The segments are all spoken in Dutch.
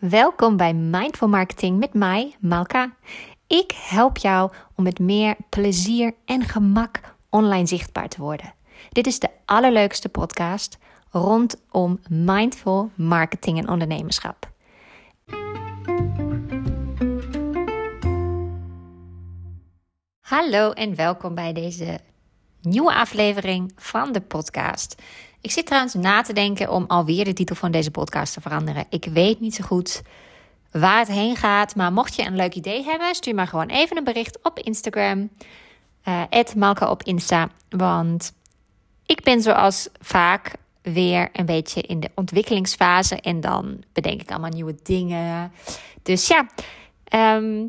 Welkom bij Mindful Marketing met mij, Malka. Ik help jou om met meer plezier en gemak online zichtbaar te worden. Dit is de allerleukste podcast rondom mindful marketing en ondernemerschap. Hallo en welkom bij deze nieuwe aflevering van de podcast. Ik zit trouwens na te denken om alweer de titel van deze podcast te veranderen. Ik weet niet zo goed waar het heen gaat, maar mocht je een leuk idee hebben, stuur maar gewoon even een bericht op Instagram. Uh, Malka op Insta. Want ik ben zoals vaak weer een beetje in de ontwikkelingsfase. En dan bedenk ik allemaal nieuwe dingen. Dus ja, ehm,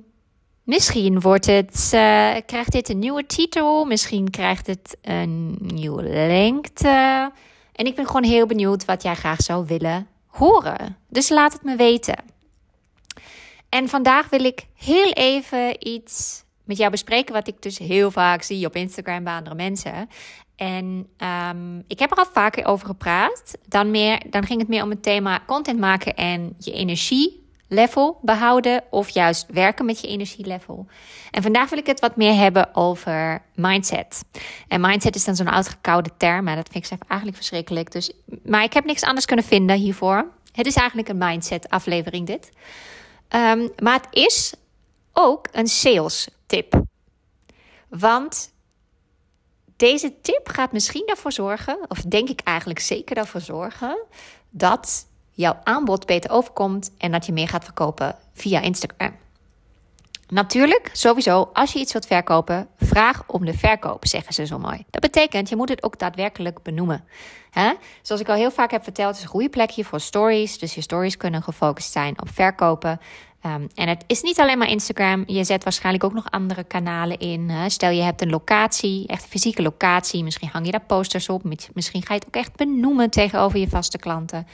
misschien wordt het, uh, krijgt dit een nieuwe titel. Misschien krijgt het een nieuwe lengte. En ik ben gewoon heel benieuwd wat jij graag zou willen horen. Dus laat het me weten. En vandaag wil ik heel even iets met jou bespreken wat ik dus heel vaak zie op Instagram bij andere mensen. En um, ik heb er al vaker over gepraat. Dan, meer, dan ging het meer om het thema content maken en je energielevel behouden. Of juist werken met je energielevel. En vandaag wil ik het wat meer hebben over mindset. En mindset is dan zo'n uitgekoude term. En dat vind ik zelf eigenlijk verschrikkelijk. Dus, maar ik heb niks anders kunnen vinden hiervoor. Het is eigenlijk een mindset aflevering dit. Um, maar het is ook een sales tip. Want deze tip gaat misschien ervoor zorgen, of denk ik eigenlijk zeker ervoor zorgen, dat jouw aanbod beter overkomt en dat je meer gaat verkopen via Instagram. Natuurlijk, sowieso, als je iets wilt verkopen, vraag om de verkoop, zeggen ze zo mooi. Dat betekent, je moet het ook daadwerkelijk benoemen. Hè? Zoals ik al heel vaak heb verteld, is een goede plekje voor stories. Dus je stories kunnen gefocust zijn op verkopen. Um, en het is niet alleen maar Instagram. Je zet waarschijnlijk ook nog andere kanalen in. Stel je hebt een locatie, echt een fysieke locatie. Misschien hang je daar posters op. Misschien ga je het ook echt benoemen tegenover je vaste klanten.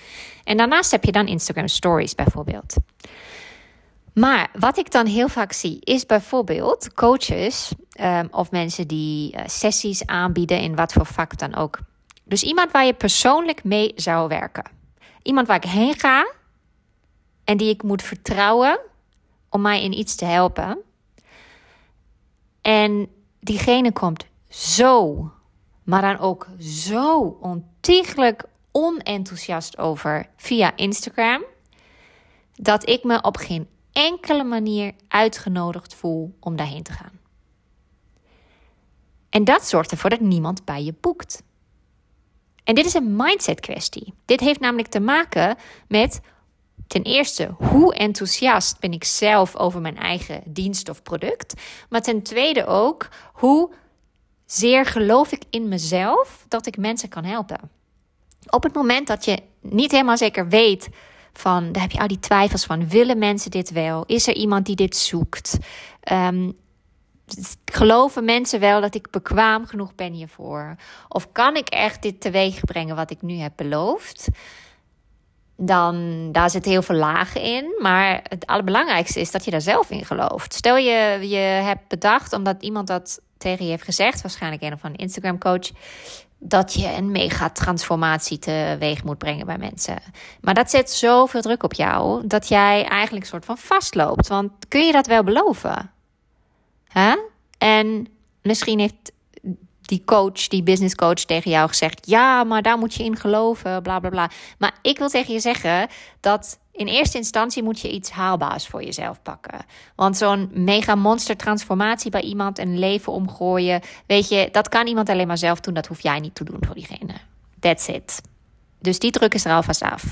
En daarnaast heb je dan Instagram Stories bijvoorbeeld. Maar wat ik dan heel vaak zie, is bijvoorbeeld coaches um, of mensen die uh, sessies aanbieden in wat voor vak dan ook. Dus iemand waar je persoonlijk mee zou werken. Iemand waar ik heen ga en die ik moet vertrouwen om mij in iets te helpen. En diegene komt zo, maar dan ook zo ontiegelijk onenthousiast over via Instagram, dat ik me op geen enkele manier uitgenodigd voel om daarheen te gaan. En dat zorgt ervoor dat niemand bij je boekt. En dit is een mindset kwestie. Dit heeft namelijk te maken met ten eerste hoe enthousiast ben ik zelf over mijn eigen dienst of product, maar ten tweede ook hoe zeer geloof ik in mezelf dat ik mensen kan helpen. Op het moment dat je niet helemaal zeker weet van, daar heb je al die twijfels van, willen mensen dit wel? Is er iemand die dit zoekt? Um, geloven mensen wel dat ik bekwaam genoeg ben hiervoor? Of kan ik echt dit teweeg brengen wat ik nu heb beloofd? Dan daar zit heel veel lagen in. Maar het allerbelangrijkste is dat je daar zelf in gelooft. Stel je, je hebt bedacht, omdat iemand dat tegen je heeft gezegd, waarschijnlijk een of andere Instagram coach dat je een mega transformatie teweeg moet brengen bij mensen. Maar dat zet zoveel druk op jou dat jij eigenlijk een soort van vastloopt. Want kun je dat wel beloven? En misschien heeft die coach, die business coach tegen jou gezegd: ja, maar daar moet je in geloven, bla bla bla. Maar ik wil tegen je zeggen dat in eerste instantie moet je iets haalbaars voor jezelf pakken. Want zo'n mega monster transformatie bij iemand een leven omgooien, weet je, dat kan iemand alleen maar zelf doen. Dat hoef jij niet te doen voor diegene. That's it. Dus die druk is er alvast af.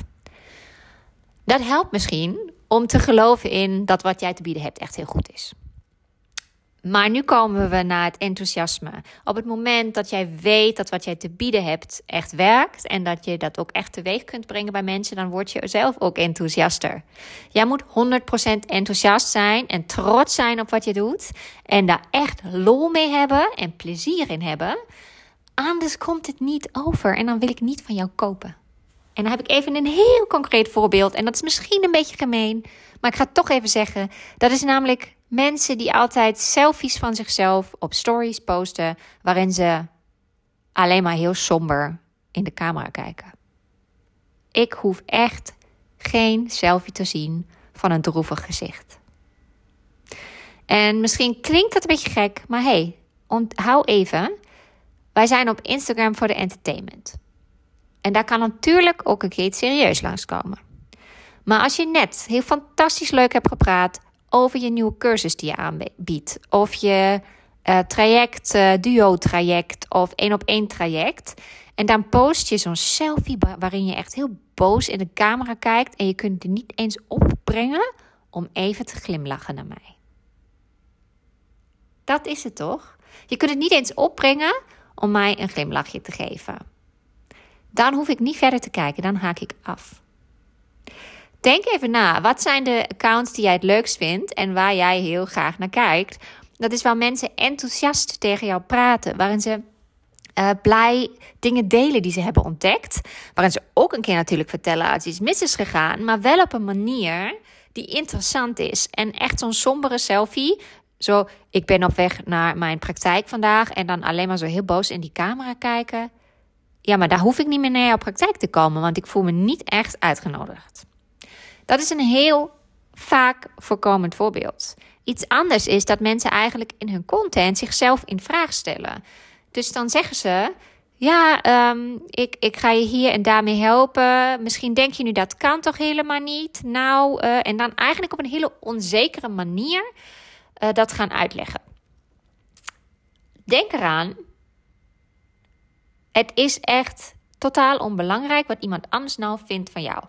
Dat helpt misschien om te geloven in dat wat jij te bieden hebt echt heel goed is. Maar nu komen we naar het enthousiasme. Op het moment dat jij weet dat wat jij te bieden hebt echt werkt en dat je dat ook echt teweeg kunt brengen bij mensen, dan word je zelf ook enthousiaster. Jij moet 100% enthousiast zijn en trots zijn op wat je doet en daar echt lol mee hebben en plezier in hebben. Anders komt het niet over en dan wil ik niet van jou kopen. En dan heb ik even een heel concreet voorbeeld en dat is misschien een beetje gemeen, maar ik ga toch even zeggen. Dat is namelijk mensen die altijd selfies van zichzelf op stories posten, waarin ze alleen maar heel somber in de camera kijken. Ik hoef echt geen selfie te zien van een droevig gezicht. En misschien klinkt het een beetje gek, maar hey, onthoud even. Wij zijn op Instagram voor de entertainment. En daar kan natuurlijk ook een keer iets serieus langskomen. Maar als je net heel fantastisch leuk hebt gepraat over je nieuwe cursus die je aanbiedt, of je uh, traject, uh, duo-traject of één op één traject, en dan post je zo'n selfie waarin je echt heel boos in de camera kijkt en je kunt er niet eens opbrengen om even te glimlachen naar mij. Dat is het toch? Je kunt het niet eens opbrengen om mij een glimlachje te geven. Dan hoef ik niet verder te kijken, dan haak ik af. Denk even na, wat zijn de accounts die jij het leukst vindt en waar jij heel graag naar kijkt? Dat is waar mensen enthousiast tegen jou praten, waarin ze uh, blij dingen delen die ze hebben ontdekt. Waarin ze ook een keer natuurlijk vertellen als iets mis is gegaan, maar wel op een manier die interessant is. En echt zo'n sombere selfie. Zo, ik ben op weg naar mijn praktijk vandaag en dan alleen maar zo heel boos in die camera kijken. Ja, maar daar hoef ik niet meer naar jouw praktijk te komen, want ik voel me niet echt uitgenodigd. Dat is een heel vaak voorkomend voorbeeld. Iets anders is dat mensen eigenlijk in hun content zichzelf in vraag stellen. Dus dan zeggen ze: Ja, ehm, ik, ik ga je hier en daarmee helpen. Misschien denk je nu dat kan toch helemaal niet. Nou, uh, en dan eigenlijk op een hele onzekere manier uh, dat gaan uitleggen. Denk eraan, het is echt totaal onbelangrijk wat iemand anders nou vindt van jou.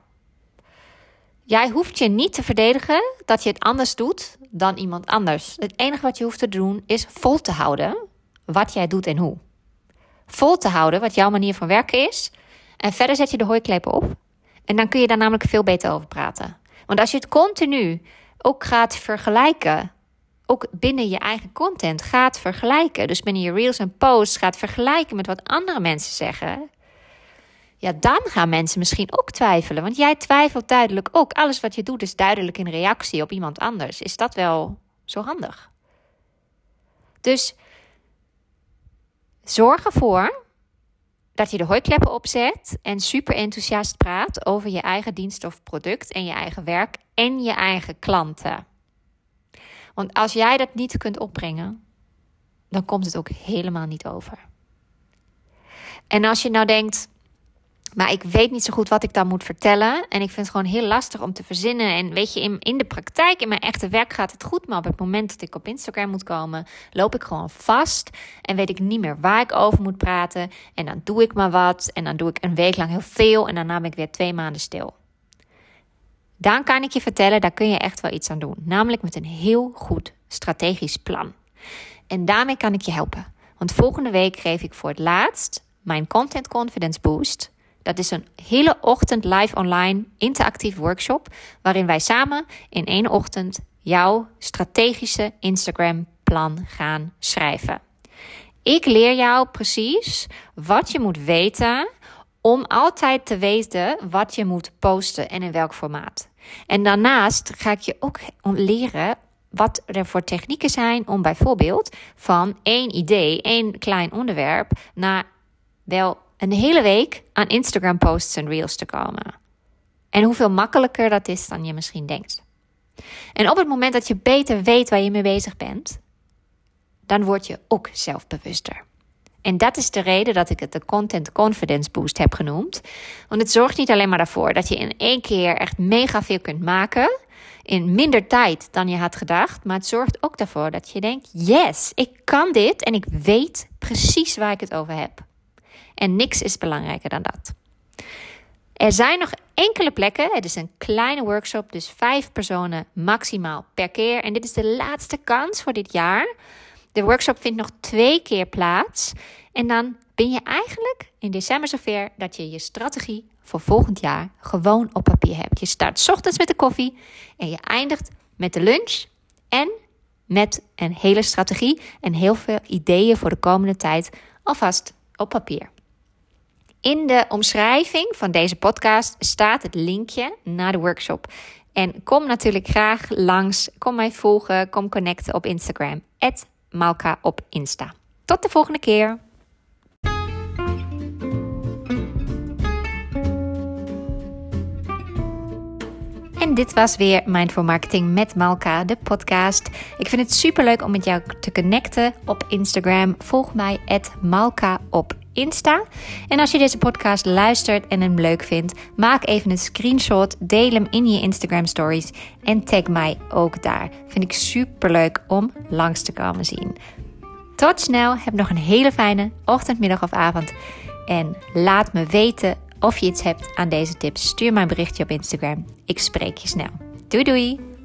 Jij hoeft je niet te verdedigen dat je het anders doet dan iemand anders. Het enige wat je hoeft te doen is vol te houden wat jij doet en hoe. Vol te houden wat jouw manier van werken is. En verder zet je de hooikleppen op. En dan kun je daar namelijk veel beter over praten. Want als je het continu ook gaat vergelijken, ook binnen je eigen content gaat vergelijken, dus binnen je reels en posts gaat vergelijken met wat andere mensen zeggen, ja, dan gaan mensen misschien ook twijfelen. Want jij twijfelt duidelijk ook. Alles wat je doet is duidelijk in reactie op iemand anders. Is dat wel zo handig? Dus zorg ervoor dat je de hooikleppen opzet en super enthousiast praat over je eigen dienst of product en je eigen werk en je eigen klanten. Want als jij dat niet kunt opbrengen, dan komt het ook helemaal niet over. En als je nou denkt, maar ik weet niet zo goed wat ik dan moet vertellen. En ik vind het gewoon heel lastig om te verzinnen. En weet je, in, in de praktijk, in mijn echte werk gaat het goed. Maar op het moment dat ik op Instagram moet komen, loop ik gewoon vast. En weet ik niet meer waar ik over moet praten. En dan doe ik maar wat. En dan doe ik een week lang heel veel. En dan ben ik weer twee maanden stil. Dan kan ik je vertellen, daar kun je echt wel iets aan doen. Namelijk met een heel goed strategisch plan. En daarmee kan ik je helpen. Want volgende week geef ik voor het laatst mijn Content Confidence Boost dat is een hele ochtend live online interactief workshop waarin wij samen in één ochtend jouw strategische Instagram plan gaan schrijven. Ik leer jou precies wat je moet weten om altijd te weten wat je moet posten en in welk formaat. En daarnaast ga ik je ook leren wat er voor technieken zijn om bijvoorbeeld van één idee, één klein onderwerp naar wel een hele week aan Instagram posts en reels te komen. En hoeveel makkelijker dat is dan je misschien denkt. En op het moment dat je beter weet waar je mee bezig bent, dan word je ook zelfbewuster. En dat is de reden dat ik het de Content Confidence Boost heb genoemd. Want het zorgt niet alleen maar ervoor dat je in één keer echt mega veel kunt maken. In minder tijd dan je had gedacht. Maar het zorgt ook ervoor dat je denkt: yes, ik kan dit en ik weet precies waar ik het over heb. En niks is belangrijker dan dat. Er zijn nog enkele plekken. Het is een kleine workshop, dus vijf personen maximaal per keer. En dit is de laatste kans voor dit jaar. De workshop vindt nog twee keer plaats. En dan ben je eigenlijk in december zover dat je je strategie voor volgend jaar gewoon op papier hebt. Je start ochtends met de koffie en je eindigt met de lunch en met een hele strategie en heel veel ideeën voor de komende tijd alvast op papier. In de omschrijving van deze podcast staat het linkje naar de workshop. En kom natuurlijk graag langs. Kom mij volgen. Kom connecten op Instagram. Malka op Insta. Tot de volgende keer. En dit was weer Mindful Marketing met Malka, de podcast. Ik vind het super leuk om met jou te connecten op Instagram. Volg mij Malka op Insta. En als je deze podcast luistert en hem leuk vindt, maak even een screenshot, deel hem in je Instagram stories en tag mij ook daar. Vind ik super leuk om langs te komen zien. Tot snel, heb nog een hele fijne ochtend, middag of avond. En laat me weten of je iets hebt aan deze tips. Stuur mij een berichtje op Instagram. Ik spreek je snel. Doei doei!